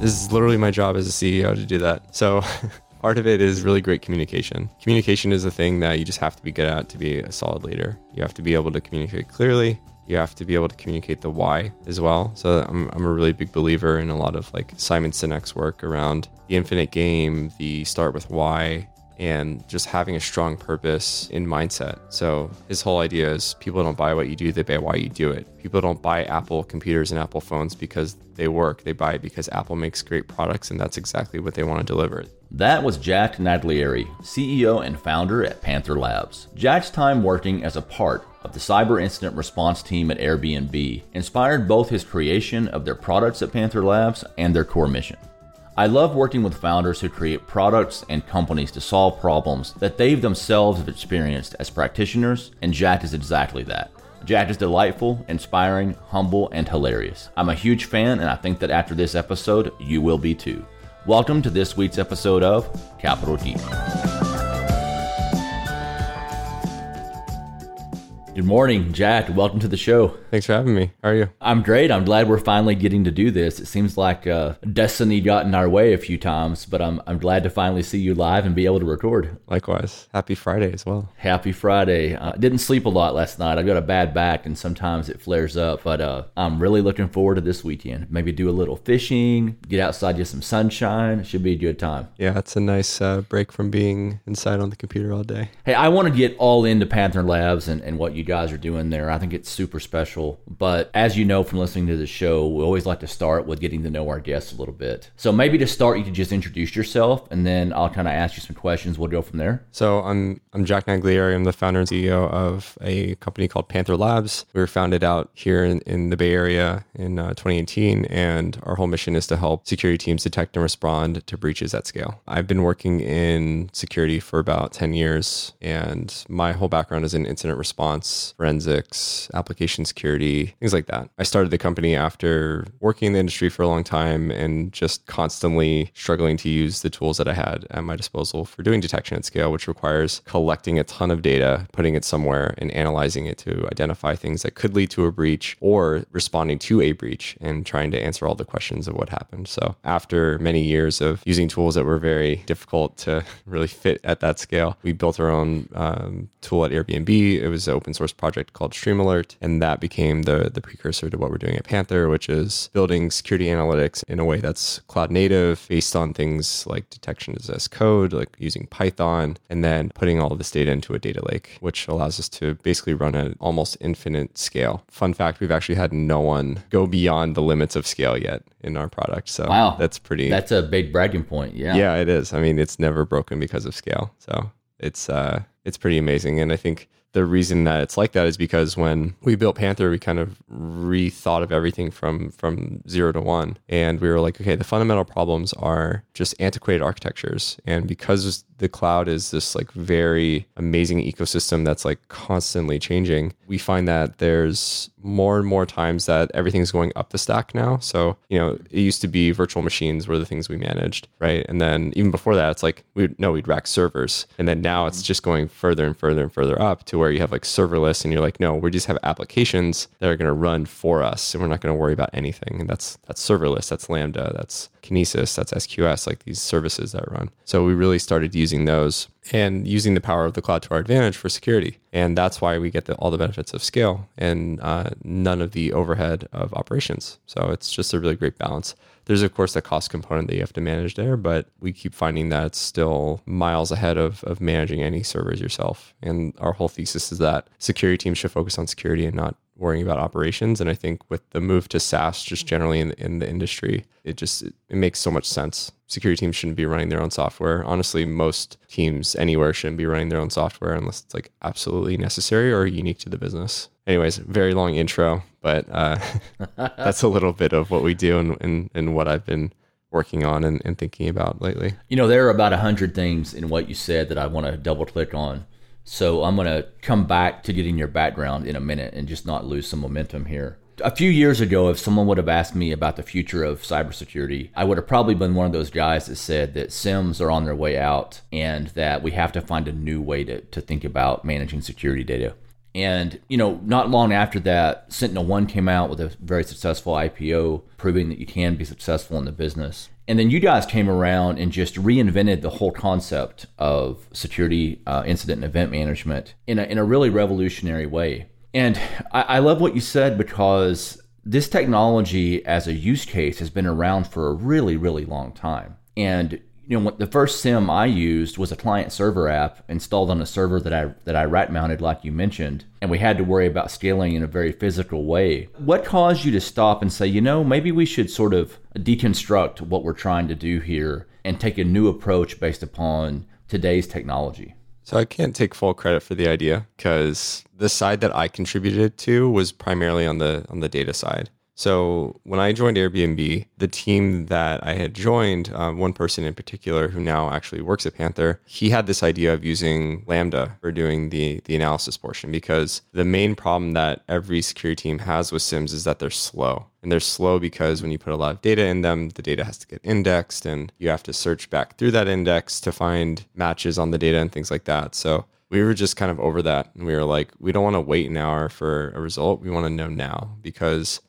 This is literally my job as a CEO to do that. So part of it is really great communication. Communication is a thing that you just have to be good at to be a solid leader. You have to be able to communicate clearly. You have to be able to communicate the why as well. So I'm, I'm a really big believer in a lot of like Simon Sinek's work around the infinite game, the start with why, and just having a strong purpose in mindset. So his whole idea is people don't buy what you do, they buy why you do it. People don't buy Apple computers and Apple phones because they work. They buy it because Apple makes great products and that's exactly what they want to deliver. That was Jack Naglieri, CEO and founder at Panther Labs. Jack's time working as a part of the cyber incident response team at Airbnb inspired both his creation of their products at Panther Labs and their core mission. I love working with founders who create products and companies to solve problems that they've themselves have experienced as practitioners, and Jack is exactly that. Jack is delightful, inspiring, humble, and hilarious. I'm a huge fan, and I think that after this episode, you will be too. Welcome to this week's episode of Capital Deep. Good morning, Jack. Welcome to the show. Thanks for having me. How are you? I'm great. I'm glad we're finally getting to do this. It seems like uh, destiny got in our way a few times, but I'm, I'm glad to finally see you live and be able to record. Likewise. Happy Friday as well. Happy Friday. Uh, didn't sleep a lot last night. I've got a bad back, and sometimes it flares up, but uh, I'm really looking forward to this weekend. Maybe do a little fishing, get outside, get some sunshine. It should be a good time. Yeah, it's a nice uh, break from being inside on the computer all day. Hey, I want to get all into Panther Labs and, and what you guys are doing there. I think it's super special. But as you know from listening to the show, we always like to start with getting to know our guests a little bit. So maybe to start, you could just introduce yourself, and then I'll kind of ask you some questions. We'll go from there. So I'm I'm Jack Naglieri. I'm the founder and CEO of a company called Panther Labs. We were founded out here in, in the Bay Area in uh, 2018, and our whole mission is to help security teams detect and respond to breaches at scale. I've been working in security for about 10 years, and my whole background is in incident response, forensics application security, things like that. I started the company after working in the industry for a long time and just constantly struggling to use the tools that I had at my disposal for doing detection at scale, which requires collecting a ton of data, putting it somewhere, and analyzing it to identify things that could lead to a breach or responding to a breach and trying to answer all the questions of what happened. So, after many years of using tools that were very difficult to really fit at that scale, we built our own um, tool at Airbnb. It was open source project called StreamAlert, and that became the the precursor to what we're doing at Panther, which is building security analytics in a way that's cloud native, based on things like detection as code, like using Python, and then putting all of this data into a data lake, which allows us to basically run at almost infinite scale. Fun fact: we've actually had no one go beyond the limits of scale yet in our product. So wow, that's pretty. That's a big bragging point. Yeah. Yeah, it is. I mean, it's never broken because of scale. So it's uh, it's pretty amazing, and I think the reason that it's like that is because when we built Panther, we kind of rethought of everything from from zero to one, and we were like, okay, the fundamental problems are just antiquated architectures, and because the cloud is this like very amazing ecosystem that's like constantly changing, we find that there's more and more times that everything's going up the stack now. So, you know, it used to be virtual machines were the things we managed, right? And then even before that, it's like we no, we'd rack servers. And then now it's just going further and further and further up to where you have like serverless and you're like, no, we just have applications that are going to run for us and we're not going to worry about anything. And that's that's serverless, that's Lambda, that's Kinesis, that's SQS, like these services that run. So we really started using those and using the power of the cloud to our advantage for security. And that's why we get the, all the benefits of scale and uh, none of the overhead of operations. So it's just a really great balance. There's, of course, the cost component that you have to manage there, but we keep finding that it's still miles ahead of, of managing any servers yourself. And our whole thesis is that security teams should focus on security and not worrying about operations. And I think with the move to SaaS, just generally in, in the industry, it just it, it makes so much sense. Security teams shouldn't be running their own software. Honestly, most teams anywhere shouldn't be running their own software unless it's like absolutely necessary or unique to the business. Anyways, very long intro, but uh, that's a little bit of what we do and, and, and what I've been working on and, and thinking about lately. You know, there are about a hundred things in what you said that I want to double click on. So I'm going to come back to getting your background in a minute and just not lose some momentum here. A few years ago, if someone would have asked me about the future of cybersecurity, I would have probably been one of those guys that said that SIEMs are on their way out and that we have to find a new way to, to think about managing security data. And, you know, not long after that, Sentinel One came out with a very successful IPO, proving that you can be successful in the business. And then you guys came around and just reinvented the whole concept of security uh, incident and event management in a, in a really revolutionary way. And I, I love what you said because this technology as a use case has been around for a really, really long time. And you know, the first SIEM I used was a client server app installed on a server that I that I rack mounted, like you mentioned, and we had to worry about scaling in a very physical way. What caused you to stop and say, you know, maybe we should sort of deconstruct what we're trying to do here and take a new approach based upon today's technology? So I can't take full credit for the idea because the side that I contributed to was primarily on the on the data side. So when I joined Airbnb, the team that I had joined, uh, one person in particular who now actually works at Panther, he had this idea of using Lambda for doing the the analysis portion because the main problem that every security team has with SIEMs is that they're slow. And they're slow because when you put a lot of data in them, the data has to get indexed and you have to search back through that index to find matches on the data and things like that. So we were just kind of over that. And we were like, we don't want to wait an hour for a result. We want to know now because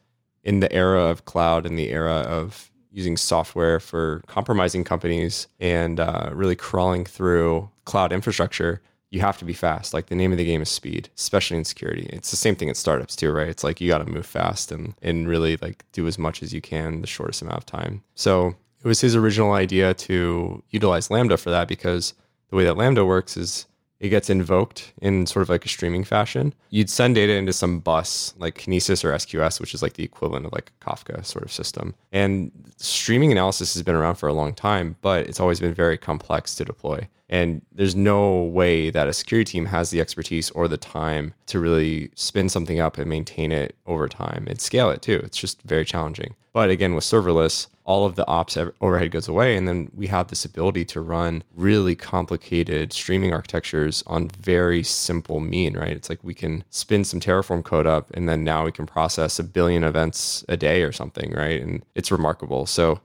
in the era of cloud and the era of using software for compromising companies and uh, really crawling through cloud infrastructure, you have to be fast. Like the name of the game is speed, especially in security. It's the same thing in startups too, right? It's like you got to move fast and and really like do as much as you can the shortest amount of time. So it was his original idea to utilize Lambda for that because the way that Lambda works is it gets invoked in sort of like a streaming fashion. You'd send data into some bus like Kinesis or SQS, which is like the equivalent of like a Kafka sort of system. And streaming analysis has been around for a long time, but it's always been very complex to deploy. And there's no way that a security team has the expertise or the time to really spin something up and maintain it over time and scale it too. It's just very challenging. But again, with serverless, all of the ops overhead goes away. And then we have this ability to run really complicated streaming architectures on very simple mean, right? It's like we can spin some Terraform code up and then now we can process a billion events a day or something, right? And it's remarkable. So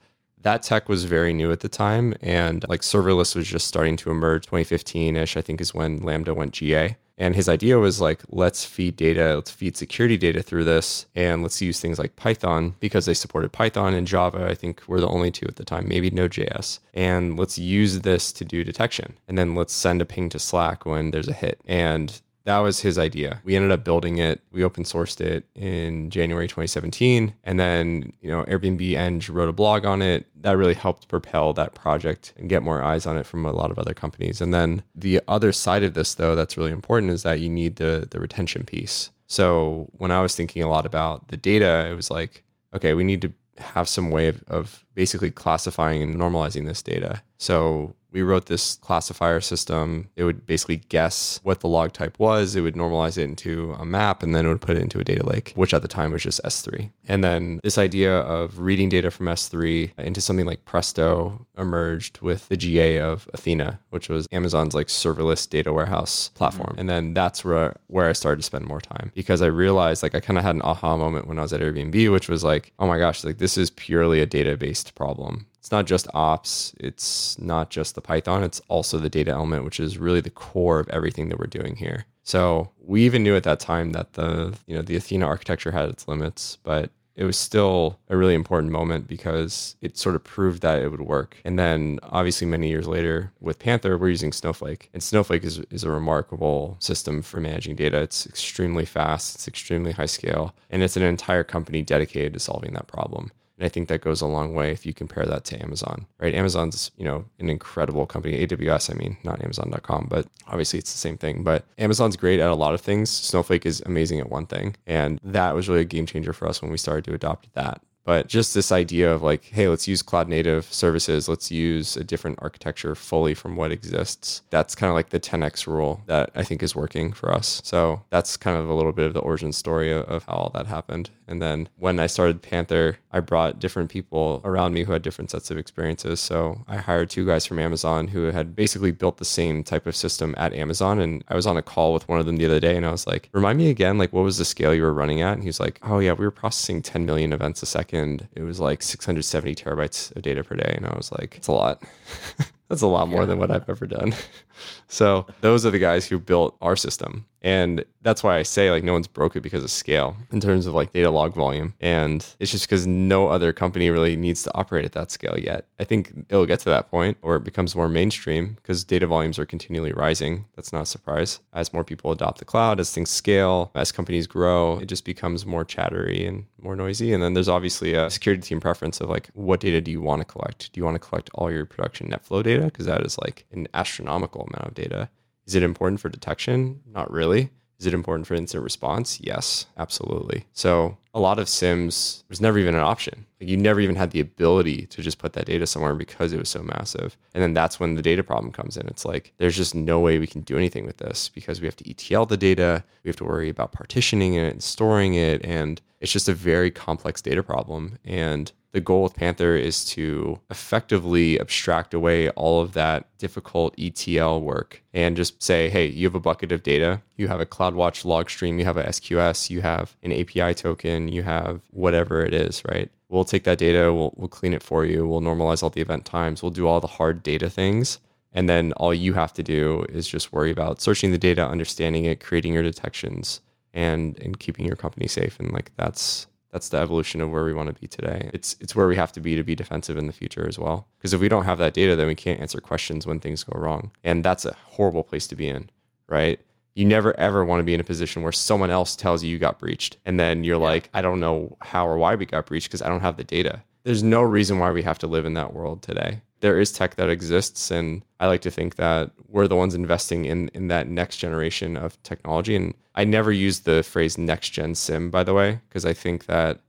that tech was very new at the time and like serverless was just starting to emerge. 2015ish i think is when lambda went ga and his idea was like let's feed data let's feed security data through this and let's use things like python because they supported python and java i think were the only two at the time maybe node.js and let's use this to do detection. And then let's send a ping to slack when there's a hit. And that was his idea. We ended up building it. We open sourced it in January 2017. And then, you know, Airbnb Eng wrote a blog on it. That really helped propel that project and get more eyes on it from a lot of other companies. And then the other side of this, though, that's really important is that you need the, the retention piece. So when I was thinking a lot about the data, it was like, okay, we need to have some way of, of basically classifying and normalizing this data. So we wrote this classifier system. It would basically guess what the log type was. It would normalize it into a map and then it would put it into a data lake, which at the time was just S3. And then this idea of reading data from S3 into something like Presto emerged with the GA of Athena, which was Amazon's like serverless data warehouse platform. Mm-hmm. And then that's where where I started to spend more time because I realized like I kind of had an aha moment when I was at Airbnb, which was like, oh my gosh, like this is purely a data based problem it's not just ops, it's not just the Python, it's also the data element, which is really the core of everything that we're doing here. So we even knew at that time that the you know the Athena architecture had its limits, but it was still a really important moment because it sort of proved that it would work. And then obviously many years later with Panther, we're using Snowflake. And Snowflake is, is a remarkable system for managing data. It's extremely fast, it's extremely high scale, and it's an entire company dedicated to solving that problem. And I think that goes a long way if you compare that to Amazon, right? Amazon's, you know, an incredible company. AWS, I mean, not Amazon.com, but obviously it's the same thing. But Amazon's great at a lot of things. Snowflake is amazing at one thing. And that was really a game changer for us when we started to adopt that. But just this idea of like, hey, let's use cloud native services, let's use a different architecture fully from what exists. That's kind of like the 10x rule that I think is working for us. So that's kind of a little bit of the origin story of how all that happened. And then when I started Panther, I brought different people around me who had different sets of experiences. So I hired two guys from Amazon who had basically built the same type of system at Amazon. And I was on a call with one of them the other day and I was like, remind me again, like, what was the scale you were running at? And he's like, oh, yeah, we were processing 10 million events a second. And it was like 670 terabytes of data per day. And I was like, it's a lot. That's a lot more yeah. than what I've ever done. so those are the guys who built our system. And that's why I say like no one's broke it because of scale in terms of like data log volume. And it's just because no other company really needs to operate at that scale yet. I think it'll get to that point or it becomes more mainstream because data volumes are continually rising. That's not a surprise. As more people adopt the cloud, as things scale, as companies grow, it just becomes more chattery and more noisy. And then there's obviously a security team preference of like, what data do you want to collect? Do you want to collect all your production net flow data? Because that is like an astronomical amount of data. Is it important for detection? Not really. Is it important for incident response? Yes, absolutely. So a lot of SIEMs was never even an option. Like you never even had the ability to just put that data somewhere because it was so massive. And then that's when the data problem comes in. It's like there's just no way we can do anything with this because we have to ETL the data, we have to worry about partitioning it and storing it, and it's just a very complex data problem. And the goal with Panther is to effectively abstract away all of that difficult ETL work and just say, hey, you have a bucket of data, you have a CloudWatch log stream, you have a SQS, you have an API token, you have whatever it is, right? We'll take that data, we'll, we'll clean it for you, we'll normalize all the event times, we'll do all the hard data things. And then all you have to do is just worry about searching the data, understanding it, creating your detections, and and keeping your company safe. And like that's that's the evolution of where we want to be today. It's it's where we have to be to be defensive in the future as well. Because if we don't have that data, then we can't answer questions when things go wrong. And that's a horrible place to be in, right? You never ever want to be in a position where someone else tells you you got breached and then you're yeah. like, I don't know how or why we got breached because I don't have the data. There's no reason why we have to live in that world today there is tech that exists and i like to think that we're the ones investing in in that next generation of technology. And i never use the phrase next gen SIEM by the way because i think that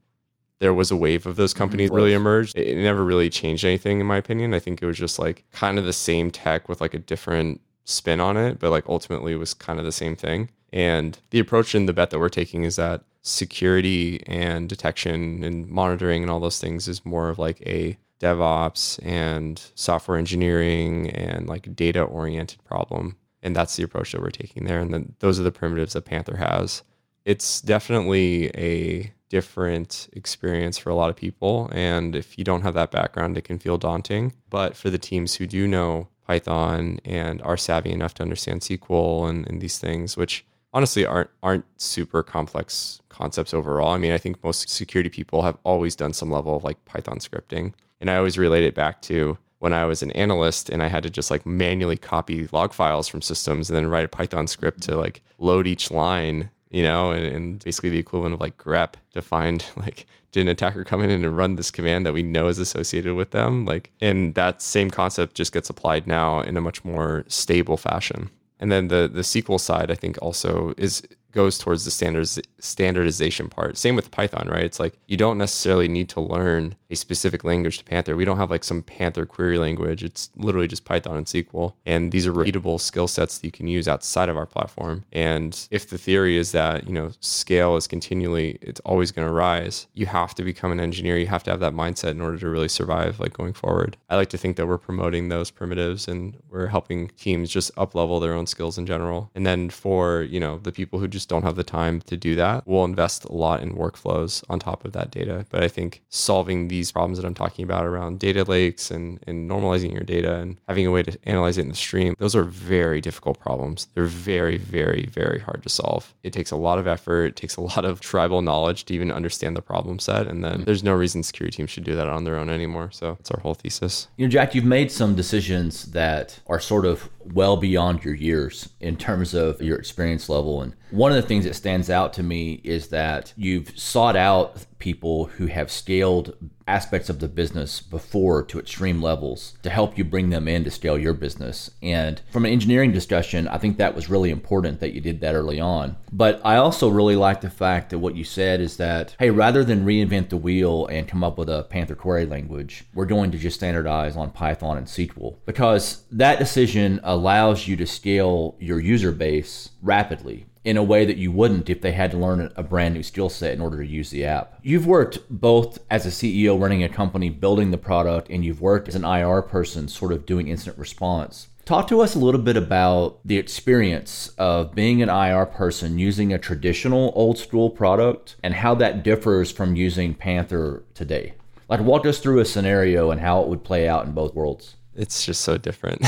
there was a wave of those mm-hmm. companies really emerged. It never really changed anything in my opinion. I think it was just like kind of the same tech with like a different spin on it but like ultimately it was kind of the same thing. And the approach and the bet that we're taking is that security and detection and monitoring and all those things is more of like a DevOps and software engineering and like data oriented problem. And that's the approach that we're taking there. And then those are the primitives that Panther has. It's definitely a different experience for a lot of people. And if you don't have that background, it can feel daunting. But for the teams who do know Python and are savvy enough to understand SQL and, and these things, which honestly aren't aren't super complex concepts overall. I mean, I think most security people have always done some level of like Python scripting. And I always relate it back to when I was an analyst and I had to just like manually copy log files from systems and then write a Python script to like load each line, you know, and, and basically the equivalent of like grep to find like did an attacker come in and run this command that we know is associated with them? Like, and that same concept just gets applied now in a much more stable fashion. And then the the SQL side, I think, also is goes towards the standards standardization part. Same with Python, right? It's like you don't necessarily need to learn a specific language to Panther. We don't have like some Panther query language. It's literally just Python and SQL. And these are repeatable skill sets that you can use outside of our platform. And if the theory is that, you know, scale is continually it's always going to rise, you have to become an engineer. You have to have that mindset in order to really survive like going forward. I like to think that we're promoting those primitives and we're helping teams just up level their own skills in general. And then for, you know, the people who just don't have the time to do that. We'll invest a lot in workflows on top of that data. But I think solving these problems that I'm talking about around data lakes and, and normalizing your data and having a way to analyze it in the stream, those are very difficult problems. They're very, very, very hard to solve. It takes a lot of effort, it takes a lot of tribal knowledge to even understand the problem set. And then there's no reason security teams should do that on their own anymore. So that's our whole thesis. You know, Jack, you've made some decisions that are sort of well beyond your years in terms of your experience level. And one of the things that stands out to me is that you've sought out people who have scaled aspects of the business before to extreme levels to help you bring them in to scale your business. And from an engineering discussion, I think that was really important that you did that early on. But I also really like the fact that what you said is that, hey, rather than reinvent the wheel and come up with a Panther query language, we're going to just standardize on Python and SQL because that decision allows you to scale your user base rapidly in a way that you wouldn't if they had to learn a brand new skill set in order to use the app. You've worked both as a CEO running a company building the product and you've worked as an IR person sort of doing incident response. Talk to us a little bit about the experience of being an IR person using a traditional old school product and how that differs from using Panther today. Like, walk us through a scenario and how it would play out in both worlds. It's just so different.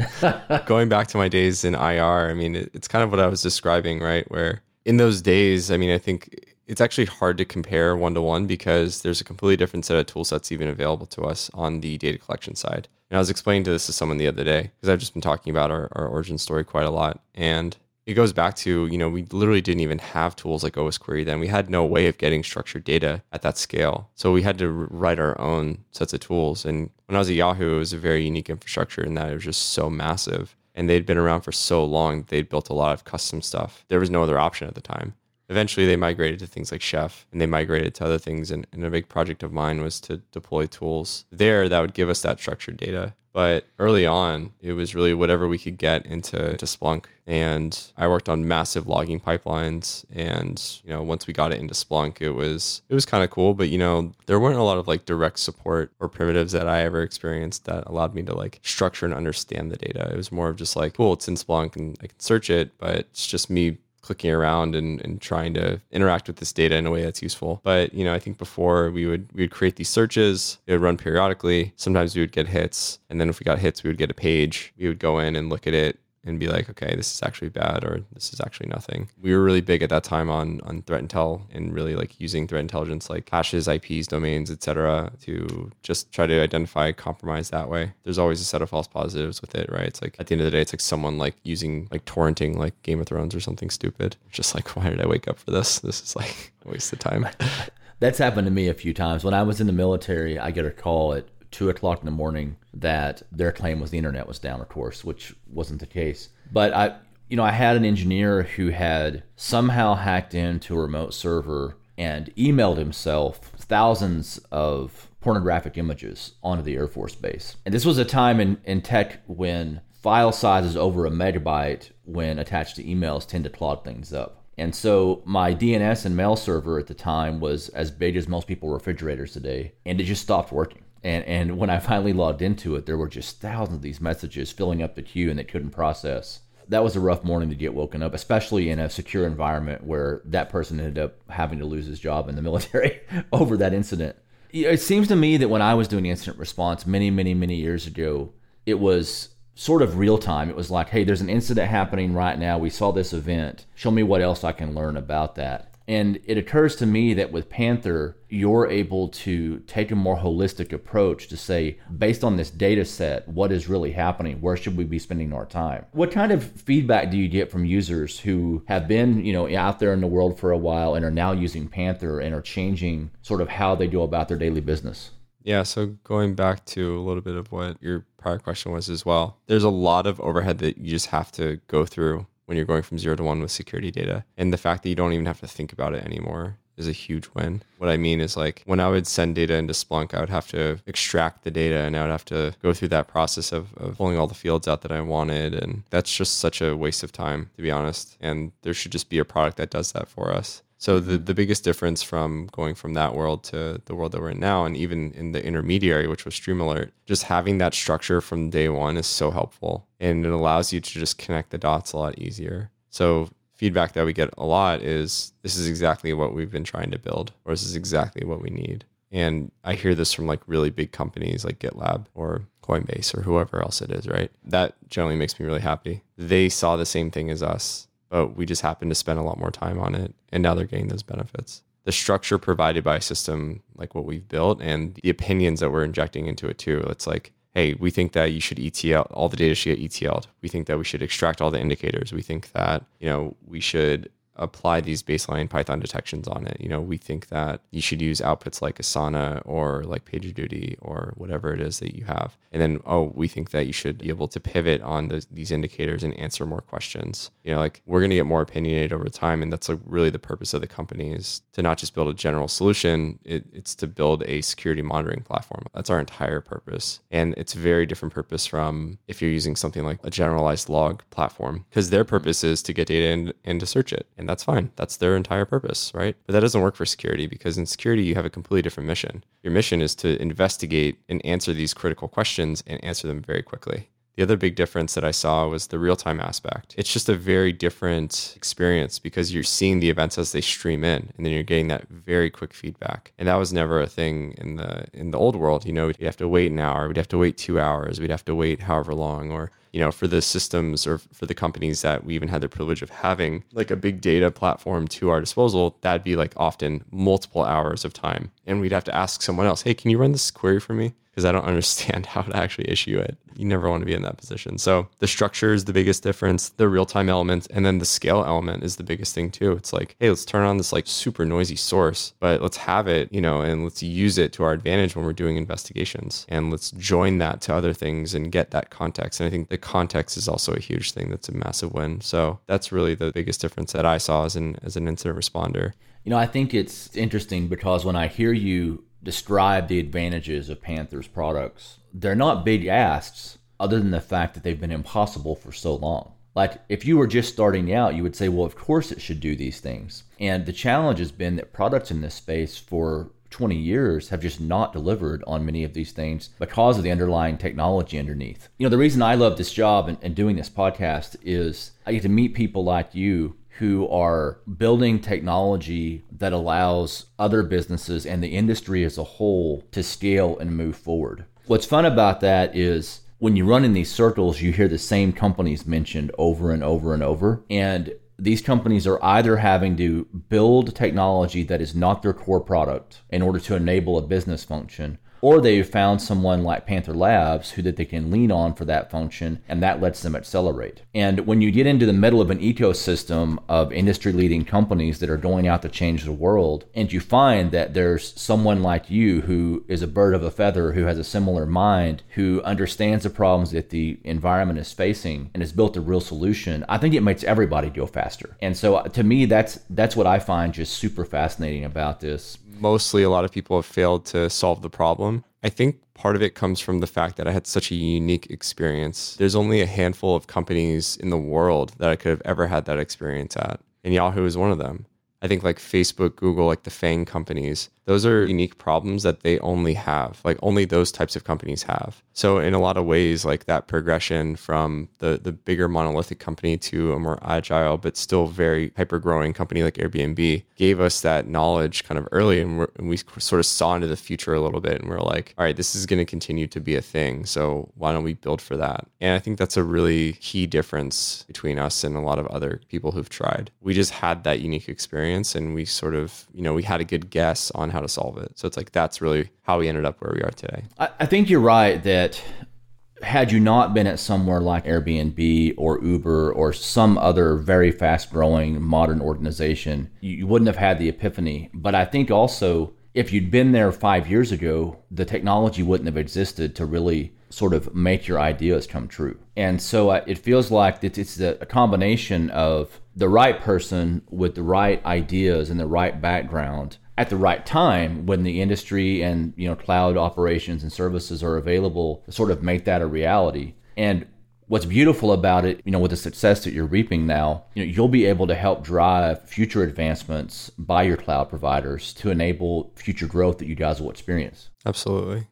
Going back to my days in IR, I mean, it, it's kind of what I was describing, right? Where in those days, I mean, I think it's actually hard to compare one to one because there's a completely different set of tool sets even available to us on the data collection side. And I was explaining to this to someone the other day because I've just been talking about our, our origin story quite a lot. And it goes back to, you know, we literally didn't even have tools like osquery then. We had no way of getting structured data at that scale. So we had to write our own sets of tools. And when I was at Yahoo, it was a very unique infrastructure in that it was just so massive. And they'd been around for so long, they'd built a lot of custom stuff. There was no other option at the time eventually they migrated to things like chef and they migrated to other things and, and, a big project of mine was to deploy tools there that would give us that structured data but early on it was really whatever we could get into to splunk. And i worked on massive logging pipelines. And you know once we got it into splunk it was it was kind of cool. But you know there weren't a lot of like direct support or primitives that i ever experienced that allowed me to like structure and understand the data. It was more of just like cool it's in splunk and i can search it but it's just me clicking around and, and trying to interact with this data in a way that's useful. But you know, I think before we would we would create these searches, it would run periodically. Sometimes we would get hits, and then if we got hits, we would get a page. We would go in and look at it and be like, okay, this is actually bad or this is actually nothing. We were really big at that time on on threat intel and really like using threat intelligence like hashes, IPs, domains, etc. to just try to identify compromise that way. There's always a set of false positives with it, right? It's like at the end of the day, it's like someone like using like torrenting like Game of Thrones or something stupid. just like, why did I wake up for this? This is like a waste of time. That's happened to me a few times. When I was in the military, I get a call at two o'clock in the morning that their claim was the internet was down, of course, which wasn't the case. But I, you know, I had an engineer who had somehow hacked into a remote server and emailed himself thousands of pornographic images onto the Air Force Base. And this was a time in, in tech when file sizes over a megabyte, when attached to emails, tend to clog things up. And so my DNS and mail server at the time was as big as most people refrigerators today, and it just stopped working. And and when I finally logged into it, there were just thousands of these messages filling up the queue and they couldn't process. That was a rough morning to get woken up, especially in a secure environment where that person ended up having to lose his job in the military over that incident. It seems to me that when I was doing incident response many, many, many years ago, it was sort of real time. It was like, hey, there's an incident happening right now. We saw this event. Show me what else I can learn about that. And it occurs to me that with Panther, you're able to take a more holistic approach to say, based on this data set, what is really happening? Where should we be spending our time? What kind of feedback do you get from users who have been, you know, out there in the world for a while and are now using Panther and are changing sort of how they go about their daily business? Yeah, so going back to a little bit of what your prior question was as well, there's a lot of overhead that you just have to go through when you're going from zero to one with security data. And the fact that you don't even have to think about it anymore is a huge win. What I mean is like when I would send data into Splunk, I would have to extract the data and I would have to go through that process of, of pulling all the fields out that I wanted. And that's just such a waste of time, to be honest. And there should just be a product that does that for us. So the, the biggest difference from going from that world to the world that we're in now, and even in the intermediary, which was StreamAlert, just having that structure from day one is so helpful, and it allows you to just connect the dots a lot easier. So feedback that we get a lot is this is exactly what we've been trying to build, or this is exactly what we need. And I hear this from like really big companies like GitLab or Coinbase or whoever else it is, right? That generally makes me really happy. They saw the same thing as us but we just happen to spend a lot more time on it. And now they're getting those benefits. The structure provided by a system like what we've built and the opinions that we're injecting into it too. It's like, hey, we think that you should ETL, all the data should get ETL'd. We think that we should extract all the indicators. We think that, you know, we should apply these baseline Python detections on it. You know, we think that you should use outputs like Asana or like PagerDuty or whatever it is that you have. And then, oh, we think that you should be able to pivot on those, these indicators and answer more questions. You know, like we're going to get more opinionated over time. And that's like really the purpose of the company is to not just build a general solution, it, it's to build a security monitoring platform. That's our entire purpose. And it's a very different purpose from if you're using something like a generalized log platform, because their purpose is to get data and, and to search it. And and that's fine. That's their entire purpose, right? But that doesn't work for security because in security, you have a completely different mission. Your mission is to investigate and answer these critical questions and answer them very quickly. The other big difference that I saw was the real time aspect. It's just a very different experience because you're seeing the events as they stream in and then you're getting that very quick feedback. And that was never a thing in the in the old world. You know, we'd have to wait an hour, we'd have to wait two hours, we'd have to wait however long or you know, for the systems or for the companies that we even had the privilege of having like a big data platform to our disposal, that'd be like often multiple hours of time. And we'd have to ask someone else, hey, can you run this query for me? because I don't understand how to actually issue it. You never want to be in that position. So the structure is the biggest difference, the real time element, and then the scale element is the biggest thing too. It's like, hey, let's turn on this like super noisy source, but let's have it, you know, and let's use it to our advantage when we're doing investigations. And let's join that to other things and get that context. And I think the context is also a huge thing that's a massive win. So that's really the biggest difference that I saw as an as an incident responder. You know, I think it's interesting because when I hear you describe the advantages of Panther's products. They're not big asks, other than the fact that they've been impossible for so long. Like, if you were just starting out, you would say, well, of course it should do these things. And the challenge has been that products in this space for 20 years have just not delivered on many of these things because of the underlying technology underneath. You know, the reason I love this job and, and doing this podcast is I get to meet people like you who are building technology that allows other businesses and the industry as a whole to scale and move forward. What's fun about that is when you run in these circles, you hear the same companies mentioned over and over and over. And these companies are either having to build technology that is not their core product in order to enable a business function, or they've found someone like Panther Labs who that they can lean on for that function and that lets them accelerate. And when you get into the middle of an ecosystem of industry leading companies that are going out to change the world and you find that there's someone like you who is a bird of a feather who has a similar mind who understands the problems that the environment is facing and has built a real solution, I think it makes everybody go faster. And so uh, to me that's that's what I find just super fascinating about this mostly a lot of people have failed to solve the problem. I think part of it comes from the fact that I had such a unique experience. There's only a handful of companies in the world that I could have ever had that experience at, and Yahoo is one of them. I think like Facebook, Google, like the FANG companies, those are unique problems that they only have like only those types of companies have. So in a lot of ways like that progression from the the bigger monolithic company to a more agile but still very hyper growing company like airbnb gave us that knowledge kind of early and, and we sort of saw into the future a little bit and we're like all right this is going to continue to be a thing so why don't we build for that? And i think that's a really key difference between us and a lot of other people who've tried. We just had that unique experience and we sort of you know we had a good guess on how to solve it. So it's like that's really how we ended up where we are today. I, I think you're right that had you not been at somewhere like Airbnb or Uber or some other very fast growing modern organization, you wouldn't have had the epiphany. But I think also if you'd been there five years ago, the technology wouldn't have existed to really sort of make your ideas come true. And so uh, it feels like it's, it's a combination of the right person with the right ideas and the right background at the right time when the industry and you know cloud operations and services are available to sort of make that a reality. And what's beautiful about it you know with the success that you're reaping now you know you'll be able to help drive future advancements by your cloud providers to enable future growth that you guys will experience. Absolutely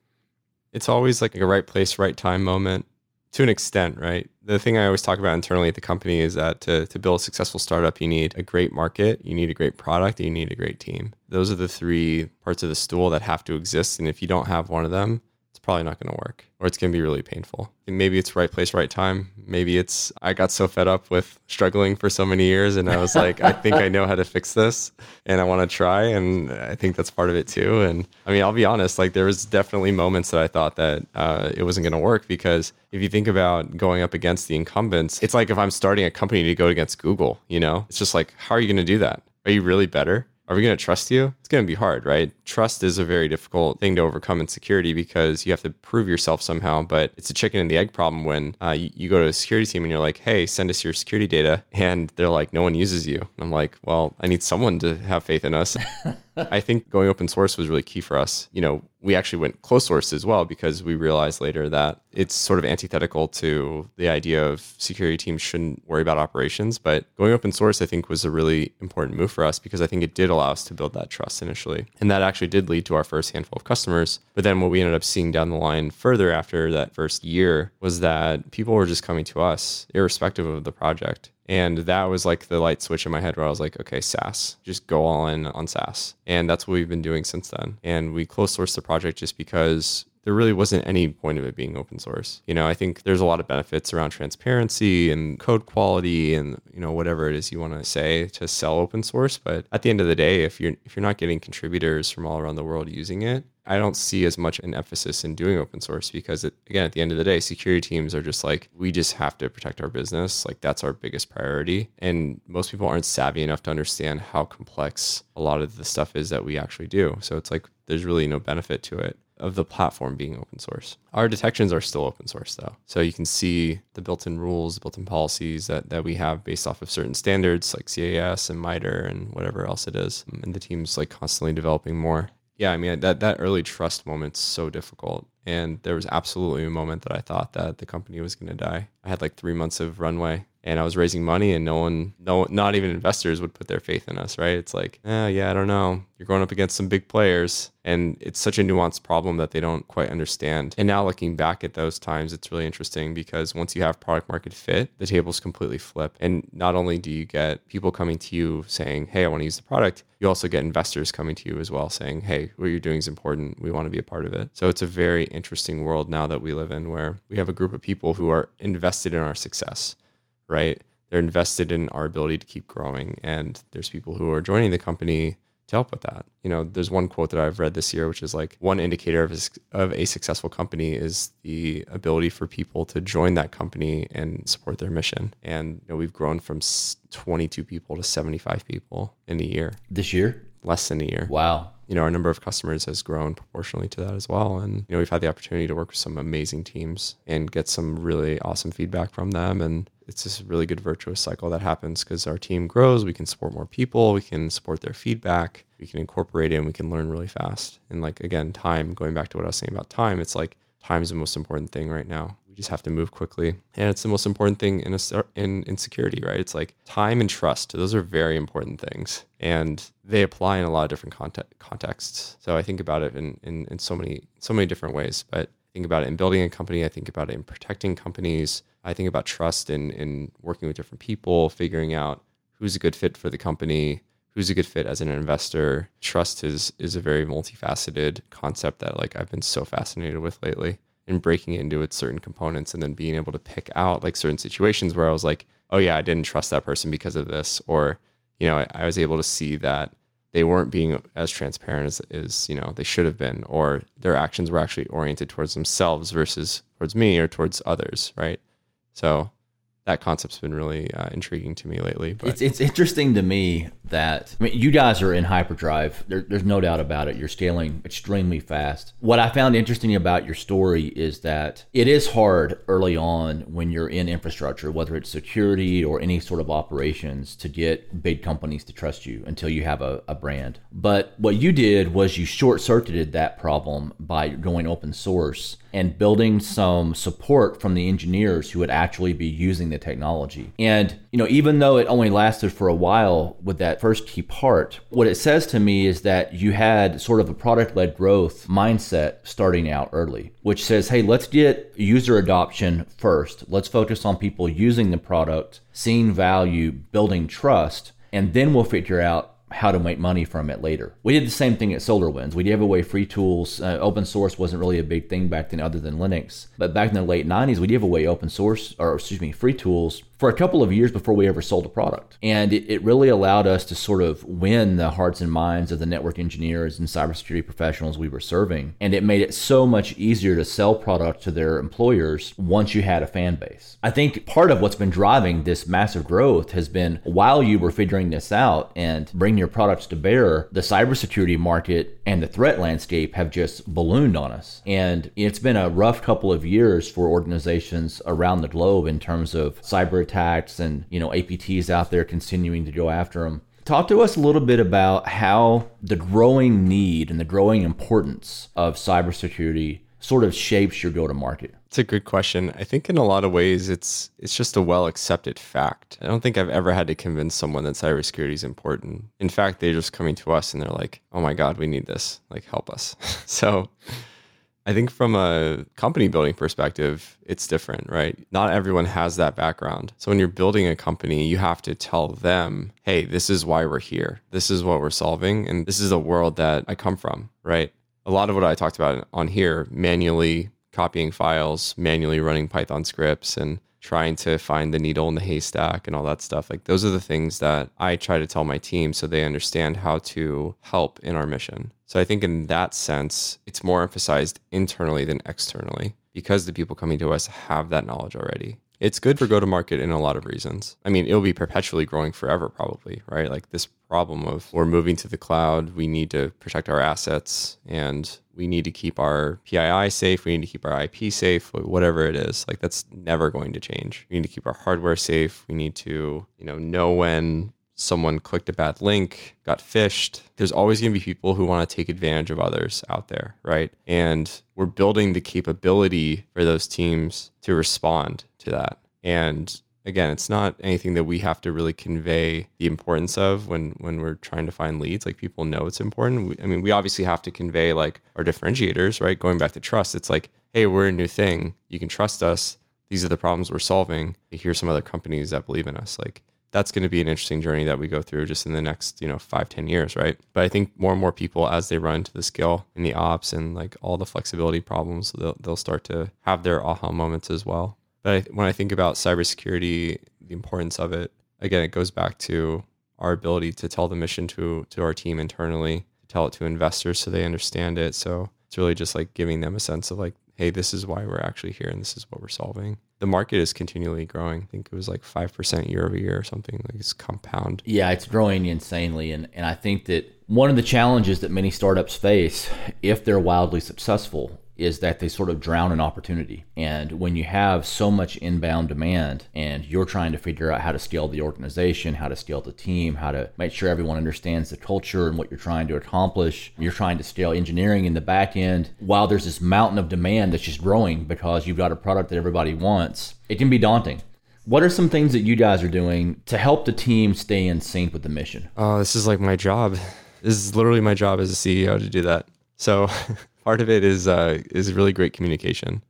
it's always like a right place right time moment to an extent, right? The thing I always talk about internally at the company is that to, to build a successful startup, you need a great market, you need a great product, you need a great team. Those are the three parts of the stool that have to exist. And if you don't have one of them, probably not going to work or it's going to be really painful. Maybe it's right place, right time. Maybe it's I got so fed up with struggling for so many years and I was like, I think I know how to fix this and I want to try. And I think that's part of it too. And I mean, I'll be honest, like there was definitely moments that I thought that uh, it wasn't going to work because if you think about going up against the incumbents, it's like if I'm starting a company to go against Google, you know, it's just like, how are you going to do that? Are you really better? Are we going to trust you? It's going to be hard, right? Trust is a very difficult thing to overcome in security because you have to prove yourself somehow. But it's a chicken and the egg problem when uh, you, you, go to a security team and you're like, hey, send us your security data. And they're like, no one uses you. And I'm like, well, I need someone to have faith in us. I think going open source was really key for us. You know, we actually went closed source as well because we realized later that it's sort of antithetical to the idea of security teams shouldn't worry about operations. But going open source, I think, was a really important move for us because I think it did allow us to build that trust initially. And that actually did lead to our first handful of customers. But then what we ended up seeing down the line further after that first year was that people were just coming to us, irrespective of the project. And that was like the light switch in my head where I was like, okay, SaaS, just go all in on SaaS. And that's what we've been doing since then. And we close sourced the project just because there really wasn't any point of it being open source. You know, I think there's a lot of benefits around transparency and code quality and you know whatever it is you want to say to sell open source, but at the end of the day, if you're if you're not getting contributors from all around the world using it, I don't see as much an emphasis in doing open source because, it, again, at the end of the day, security teams are just like, we just have to protect our business. Like, that's our biggest priority. And most people aren't savvy enough to understand how complex a lot of the stuff is that we actually do. So it's like, there's really no benefit to it of the platform being open source. Our detections are still open source though. So you can see the built-in rules, built-in policies that, that we have based off of certain standards like CIS and MITRE and whatever else it is. And the team's like constantly developing more. Yeah, I mean that that early trust moment's so difficult. And there was absolutely a moment that I thought that the company was going to die. I had like 3 months of runway and I was raising money and no one, no, not even investors would put their faith in us, right? It's like, oh, yeah, I don't know. You're going up against some big players. And it's such a nuanced problem that they don't quite understand. And now looking back at those times, it's really interesting because once you have product market fit, the tables completely flip. And not only do you get people coming to you saying, hey, I want to use the product, you also get investors coming to you as well saying, hey, what you're doing is important. We want to be a part of it. So it's a very interesting world now that we live in where we have a group of people who are invested in our success right? They're invested in our ability to keep growing. And there's people who are joining the company to help with that. You know, there's one quote that I've read this year, which is like one indicator of a, of a successful company is the ability for people to join that company and support their mission. And you know, we've grown from 22 people to 75 people in a year. This year? Less than a year. Wow you know, our number of customers has grown proportionally to that as well. And, you know, we've had the opportunity to work with some amazing teams and get some really awesome feedback from them. And it's this really good virtuous cycle that happens because our team grows, we can support more people, we can support their feedback, we can incorporate it, and we can learn really fast. And like, again, time, going back to what I was saying about time, it's like time is the most important thing right now. We just have to move quickly, and it's the most important thing in a in in security, right? It's like time and trust; those are very important things, and they apply in a lot of different context, contexts. So I think about it in, in in so many so many different ways. But I think about it in building a company. I think about it in protecting companies. I think about trust in in working with different people, figuring out who's a good fit for the company, who's a good fit as an investor. Trust is is a very multifaceted concept that like I've been so fascinated with lately and breaking it into its certain components and then being able to pick out like certain situations where I was like, oh yeah, I didn't trust that person because of this, or you know, I, I was able to see that they weren't being as transparent as, as you know they should have been, or their actions were actually oriented towards themselves versus towards me or towards others, right? So that concept's been really uh, intriguing to me lately. But it's it's interesting to me that I mean you guys are in hyperdrive. There, there's no doubt about it. You're scaling extremely fast. What I found interesting about your story is that it is hard early on when you're in infrastructure, whether it's security or any sort of operations, to get big companies to trust you until you have a, a brand. But what you did was you short circuited that problem by going open source and building some support from the engineers who would actually be using the technology. And, you know, even though it only lasted for a while with that first key part, what it says to me is that you had sort of a product led growth mindset starting out early, which says, hey, let's get user adoption first. Let's focus on people using the product, seeing value, building trust, and then we'll figure out how to make money from it later. We did the same thing at SolarWinds. We gave away free tools. Uh, open source wasn't really a big thing back then, other than Linux. But back in the late 90s, we gave away open source, or excuse me, free tools for a couple of years before we ever sold a product. And it, it, really allowed us to sort of win the hearts and minds of the network engineers and cybersecurity professionals we were serving. And it made it so much easier to sell product to their employers once you had a fan base. I think part of what's been driving this massive growth has been while you were figuring this out and bringing your products to bear, the cybersecurity market and the threat landscape have just ballooned on us. And it's been a rough couple of years for organizations around the globe in terms of cyber attacks and, you know, APTs out there continuing to go after them. Talk to us a little bit about how the growing need and the growing importance of cybersecurity sort of shapes your go to market It's a good question. I think in a lot of ways it's it's just a well accepted fact. I don't think I've ever had to convince someone that cybersecurity is important. In fact, they're just coming to us and they're like, "Oh my god, we need this. Like help us." so I think from a company building perspective, it's different, right? Not everyone has that background. So when you're building a company, you have to tell them, hey, this is why we're here. This is what we're solving. And this is a world that I come from, right? A lot of what I talked about on here, manually copying files, manually running Python scripts, and trying to find the needle in the haystack and all that stuff. Like those are the things that I try to tell my team so they understand how to help in our mission. So I think in that sense, it's more emphasized internally than externally because the people coming to us have that knowledge already. It's good for go to market in a lot of reasons. I mean, it'll be perpetually growing forever, probably, right? Like this problem of we're moving to the cloud, we need to protect our assets and we need to keep our PII safe, we need to keep our IP safe, whatever it is. Like that's never going to change. We need to keep our hardware safe. We need to, you know, know when someone clicked a bad link, got phished. There's always going to be people who want to take advantage of others out there, right? And we're building the capability for those teams to respond to that. And again, it's not anything that we have to really convey the importance of when when we're trying to find leads. Like people know it's important. We, I mean, we obviously have to convey like our differentiators, right? Going back to trust, it's like, hey, we're a new thing. You can trust us. These are the problems we're solving. Here's some other companies that believe in us. Like that's going to be an interesting journey that we go through just in the next you know five ten years right but i think more and more people as they run to the skill and the ops and like all the flexibility problems they'll, they'll start to have their aha moments as well but I, when i think about cybersecurity the importance of it again it goes back to our ability to tell the mission to to our team internally to tell it to investors so they understand it so it's really just like giving them a sense of like hey this is why we're actually here and this is what we're solving the market is continually growing. I think it was like 5% year over year or something. Like it's compound. Yeah, it's growing insanely. And, and I think that one of the challenges that many startups face, if they're wildly successful, is that they sort of drown in opportunity. And when you have so much inbound demand and you're trying to figure out how to scale the organization, how to scale the team, how to make sure everyone understands the culture and what you're trying to accomplish, you're trying to scale engineering in the back end while there's this mountain of demand that's just growing because you've got a product that everybody wants, it can be daunting. What are some things that you guys are doing to help the team stay in sync with the mission? Oh, this is like my job. This is literally my job as a CEO to do that. So part of it is uh, is really great communication.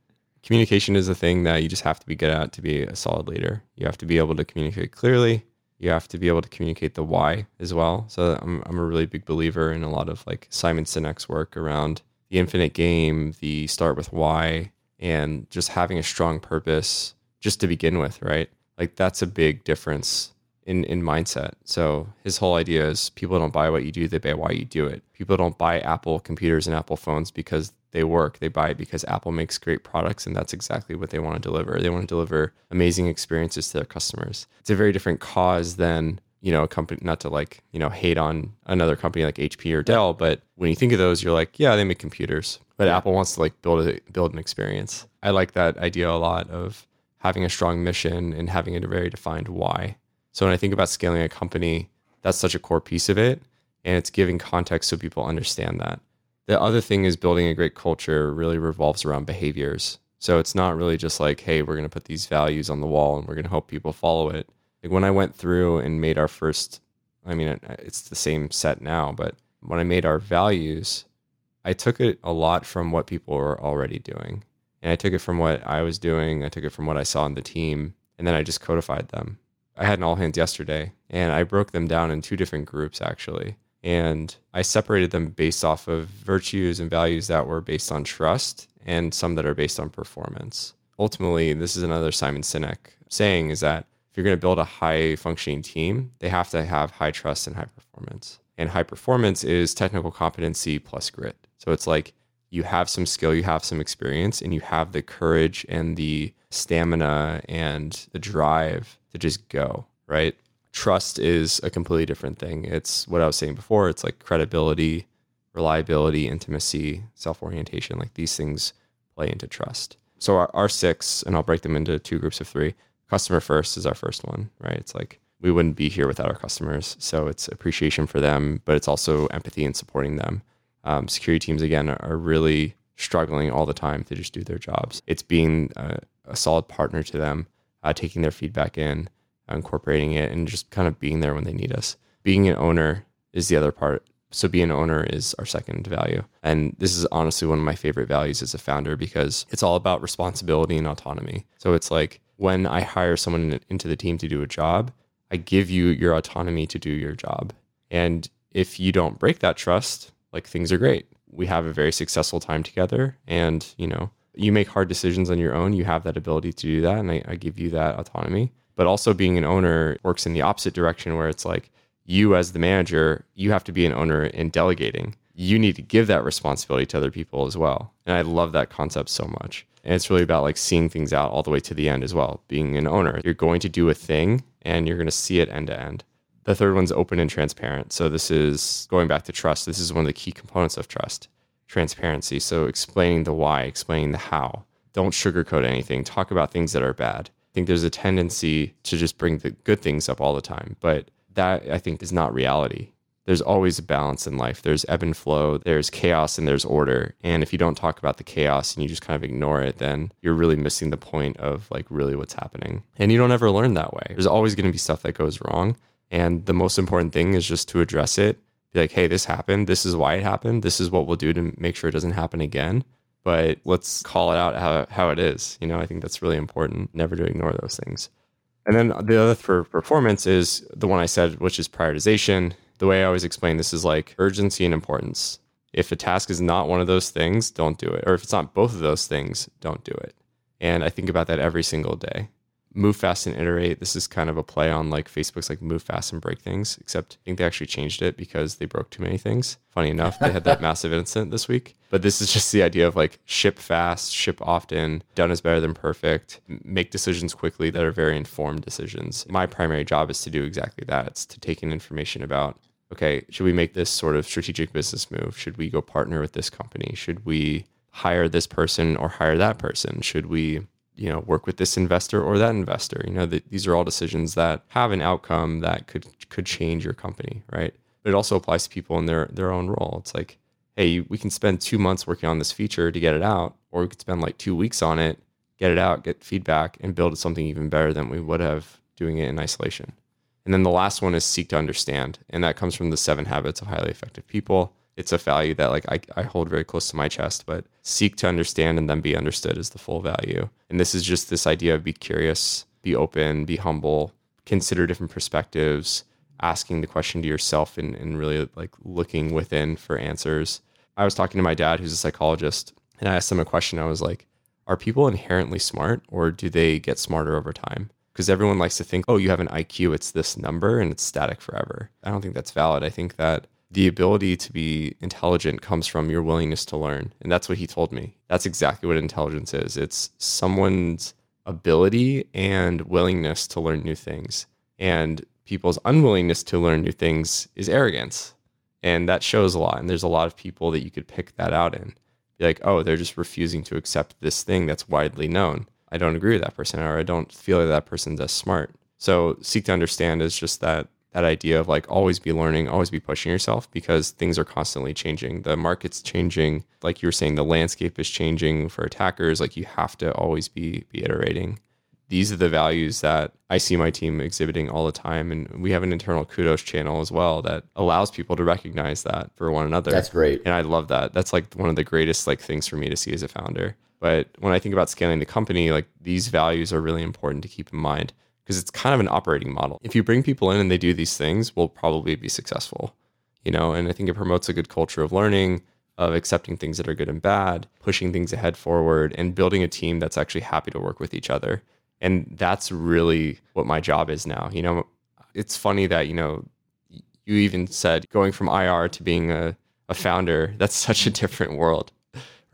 Communication is a thing that you just have to be good at to be a solid leader. You have to be able to communicate clearly. You have to be able to communicate the why as well. So I'm I'm a really big believer in a lot of like Simon Sinek's work around the infinite game, the start with why, and just having a strong purpose just to begin with, right? Like that's a big difference in in mindset. So his whole idea is people don't buy what you do, they buy why you do it. People don't buy Apple computers and Apple phones because they work. They buy it because Apple makes great products and that's exactly what they want to deliver. They want to deliver amazing experiences to their customers. It's a very different cause than you know, a company, not to like, you know, hate on another company like HP or Dell, but when you think of those, you're like, yeah, they make computers, but yeah. Apple wants to like build a, build an experience. I like that idea a lot of having a strong mission and having a very defined why. So when I think about scaling a company, that's such a core piece of it. And it's giving context so people understand that. The other thing is building a great culture really revolves around behaviors. So it's not really just like, hey, we're going to put these values on the wall and we're going to hope people follow it. Like when I went through and made our first, I mean, it's the same set now, but when I made our values, I took it a lot from what people were already doing. And I took it from what I was doing, I took it from what I saw in the team, and then I just codified them. I had an all hands yesterday and I broke them down in two different groups actually. And I separated them based off of virtues and values that were based on trust and some that are based on performance. Ultimately, this is another Simon Sinek saying is that if you're going to build a high functioning team, they have to have high trust and high performance. And high performance is technical competency plus grit. So it's like you have some skill, you have some experience, and you have the courage and the stamina and the drive to just go, right? Trust is a completely different thing. It's what I was saying before. It's like credibility, reliability, intimacy, self orientation. Like these things play into trust. So our, our six, and I'll break them into two groups of three. Customer first is our first one, right? It's like we wouldn't be here without our customers. So it's appreciation for them, but it's also empathy and supporting them. Um, security teams, again, are really struggling all the time to just do their jobs. It's being a, a solid partner to them, uh, taking their feedback in, incorporating it, and just kind of being there when they need us. Being an owner is the other part. So being an owner is our second value. And this is honestly one of my favorite values as a founder because it's all about responsibility and autonomy. So it's like when I hire someone into the team to do a job, I give you your autonomy to do your job. And if you don't break that trust, like things are great. We have a very successful time together and, you know, you make hard decisions on your own. You have that ability to do that. And I, I give you that autonomy. But also being an owner works in the opposite direction where it's like you as the manager, you have to be an owner in delegating. You need to give that responsibility to other people as well. And I love that concept so much. And it's really about like seeing things out all the way to the end as well. Being an owner, you're going to do a thing and you're going to see it end to end. The third one's open and transparent. So this is going back to trust. This is one of the key components of trust, transparency. So explaining the why, explaining the how. Don't sugarcoat anything. Talk about things that are bad. I think there's a tendency to just bring the good things up all the time, but that I think is not reality. There's always a balance in life. There's ebb and flow, there's chaos and there's order. And if you don't talk about the chaos and you just kind of ignore it, then you're really missing the point of like really what's happening. And you don't ever learn that way. There's always going to be stuff that goes wrong. And the most important thing is just to address it. Be like, hey, this happened. This is why it happened. This is what we'll do to make sure it doesn't happen again. But let's call it out how, how it is. You know, I think that's really important, never to ignore those things. And then the other for performance is the one I said, which is prioritization. The way I always explain this is like urgency and importance. If a task is not one of those things, don't do it. Or if it's not both of those things, don't do it. And I think about that every single day move fast and iterate. This is kind of a play on like Facebook's like move fast and break things, except I think they actually changed it because they broke too many things. Funny enough, they had that massive incident this week. But this is just the idea of like ship fast, ship often, done is better than perfect, make decisions quickly that are very informed decisions. My primary job is to do exactly that. It's to take in information about okay, should we make this sort of strategic business move? Should we go partner with this company? Should we hire this person or hire that person? Should we you know work with this investor or that investor. You know the, these are all decisions that have an outcome that could could change your company right? But it also applies to people in their their own role. It's like hey we can spend two months working on this feature to get it out or we could spend like two weeks on it get it out get feedback and build something even better than we would have doing it in isolation. And then the last one is seek to understand and that comes from the seven habits of highly effective people it's a value that like I, I hold very close to my chest but seek to understand and then be understood is the full value. And this is just this idea of be curious be open be humble consider different perspectives asking the question to yourself and, and really like looking within for answers. I was talking to my dad who's a psychologist and i asked him a question. I was like are people inherently smart or do they get smarter over time? Because everyone likes to think oh you have an iq it's this number and it's static forever. I don't think that's valid. I think that the ability to be intelligent comes from your willingness to learn. And that's what he told me. That's exactly what intelligence is it's someone's ability and willingness to learn new things. And people's unwillingness to learn new things is arrogance. And that shows a lot. And there's a lot of people that you could pick that out in. Be like, oh, they're just refusing to accept this thing that's widely known. I don't agree with that person, or I don't feel like that person's as smart. So, seek to understand is just that that idea of like always be learning, always be pushing yourself because things are constantly changing. The market's changing. Like you were saying, the landscape is changing for attackers. Like you have to always be be iterating. These are the values that I see my team exhibiting all the time. And we have an internal kudos channel as well that allows people to recognize that for one another. That's great. And I love that. That's like one of the greatest like things for me to see as a founder. But when I think about scaling the company, like these values are really important to keep in mind because it's kind of an operating model. If you bring people in and they do these things, we'll probably be successful. You know, and I think it promotes a good culture of learning, of accepting things that are good and bad, pushing things ahead forward, and building a team that's actually happy to work with each other. And that's really what my job is now. You know, it's funny that, you know, you even said going from IR to being a, a founder, that's such a different world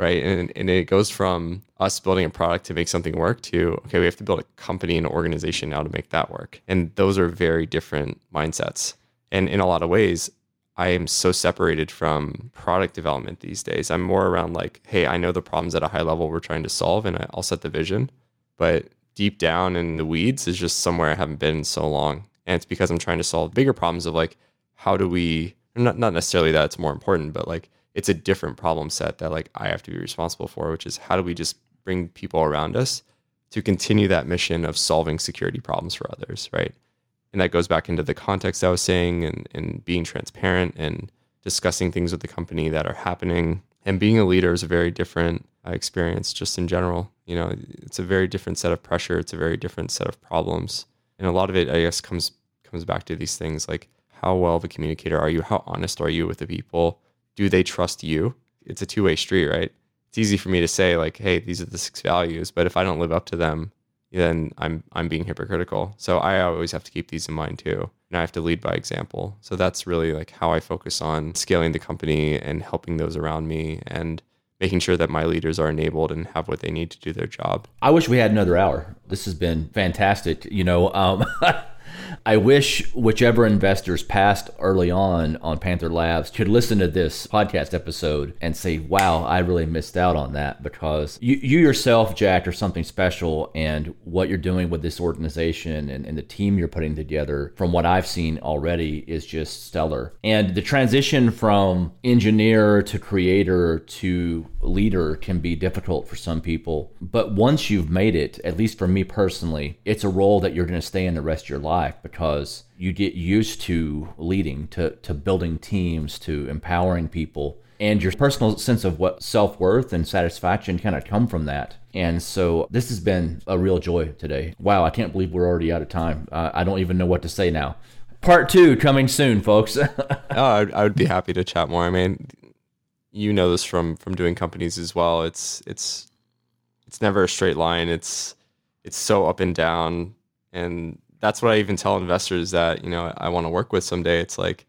right? And, and it goes from us building a product to make something work to, okay, we have to build a company and organization now to make that work. And those are very different mindsets. And in a lot of ways, I am so separated from product development these days. I'm more around like, hey, I know the problems at a high level we're trying to solve and I'll set the vision. But deep down in the weeds is just somewhere I haven't been in so long. And it's because I'm trying to solve bigger problems of like, how do we, not, not necessarily that it's more important, but like, it's a different problem set that like I have to be responsible for, which is how do we just bring people around us to continue that mission of solving security problems for others, right? And that goes back into the context I was saying and, and being transparent and discussing things with the company that are happening. And being a leader is a very different uh, experience just in general. You know, it's a very different set of pressure. It's a very different set of problems. And a lot of it, I guess, comes comes back to these things like how well of a communicator are you? How honest are you with the people? Do they trust you? It's a two way street, right? It's easy for me to say like, hey, these are the six values, but if I don't live up to them, then I'm I'm being hypocritical. So I always have to keep these in mind too. And I have to lead by example. So that's really like how I focus on scaling the company and helping those around me and making sure that my leaders are enabled and have what they need to do their job. I wish we had another hour. This has been fantastic. You know, um, I wish whichever investors passed early on on Panther Labs could listen to this podcast episode and say, wow, I really missed out on that because you, you yourself, Jack, are something special. And what you're doing with this organization and, and the team you're putting together, from what I've seen already, is just stellar. And the transition from engineer to creator to leader can be difficult for some people. But once you've made it, at least for me personally, it's a role that you're going to stay in the rest of your life because you get used to leading, to, to building teams, to empowering people. And your personal sense of what self worth and satisfaction kind of come from that. And so this has been a real joy today. Wow, I can't believe we're already out of time. Uh, I don't even know what to say now. Part two coming soon, folks. oh, I'd, I would be happy to chat more. I mean, you know this from from doing companies as well. It's it's it's never a straight line. It's it's so up and down, and that's what I even tell investors that you know I want to work with someday. It's like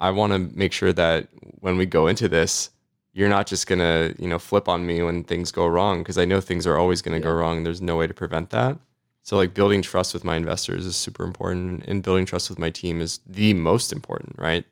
I want to make sure that when we go into this, you're not just gonna you know flip on me when things go wrong because I know things are always gonna yeah. go wrong. There's no way to prevent that. So like building trust with my investors is super important, and building trust with my team is the most important, right?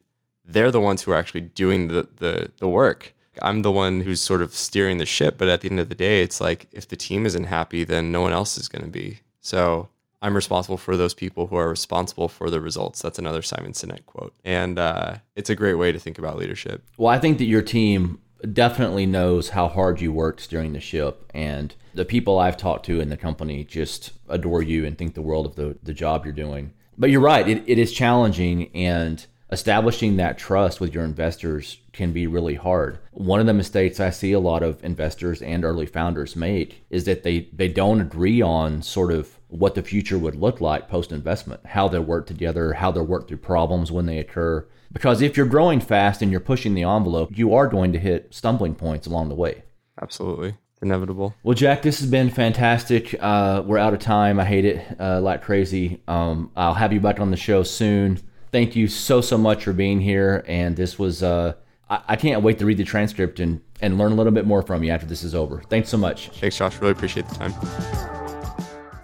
they're the ones who are actually doing the, the, the work. I'm the one who's sort of steering the ship, but at the end of the day, it's like if the team isn't happy, then no one else is going to be. So I'm responsible for those people who are responsible for the results. That's another Simon Sinek quote. And uh, it's a great way to think about leadership. Well, I think that your team definitely knows how hard you worked steering the ship. And the people I've talked to in the company just adore you and think the world of the, the job you're doing. But you're right, it, it is challenging. And establishing that trust with your investors can be really hard. One of the mistakes I see a lot of investors and early founders make is that they they don't agree on sort of what the future would look like post investment, how they'll work together, how they'll work through problems when they occur. Because if you're growing fast and you're pushing the envelope, you are going to hit stumbling points along the way. Absolutely It's inevitable. Well, Jack, this has been fantastic. Uh, we're out of time. I hate it uh, like crazy. Um, I'll have you back on the show soon thank you so so much for being here. And this was uh, I, I can't wait to read the transcript and and learn a little bit more from you after this is over. Thanks so much. Thanks, Josh. Really appreciate the time.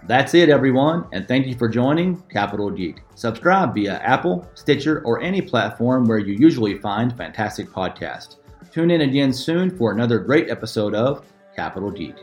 That's it, everyone, and thank you for joining Capital Geek. Subscribe via Apple, Stitcher, or any platform where you usually find fantastic podcasts. Tune in again soon for another great episode of Capital Geek.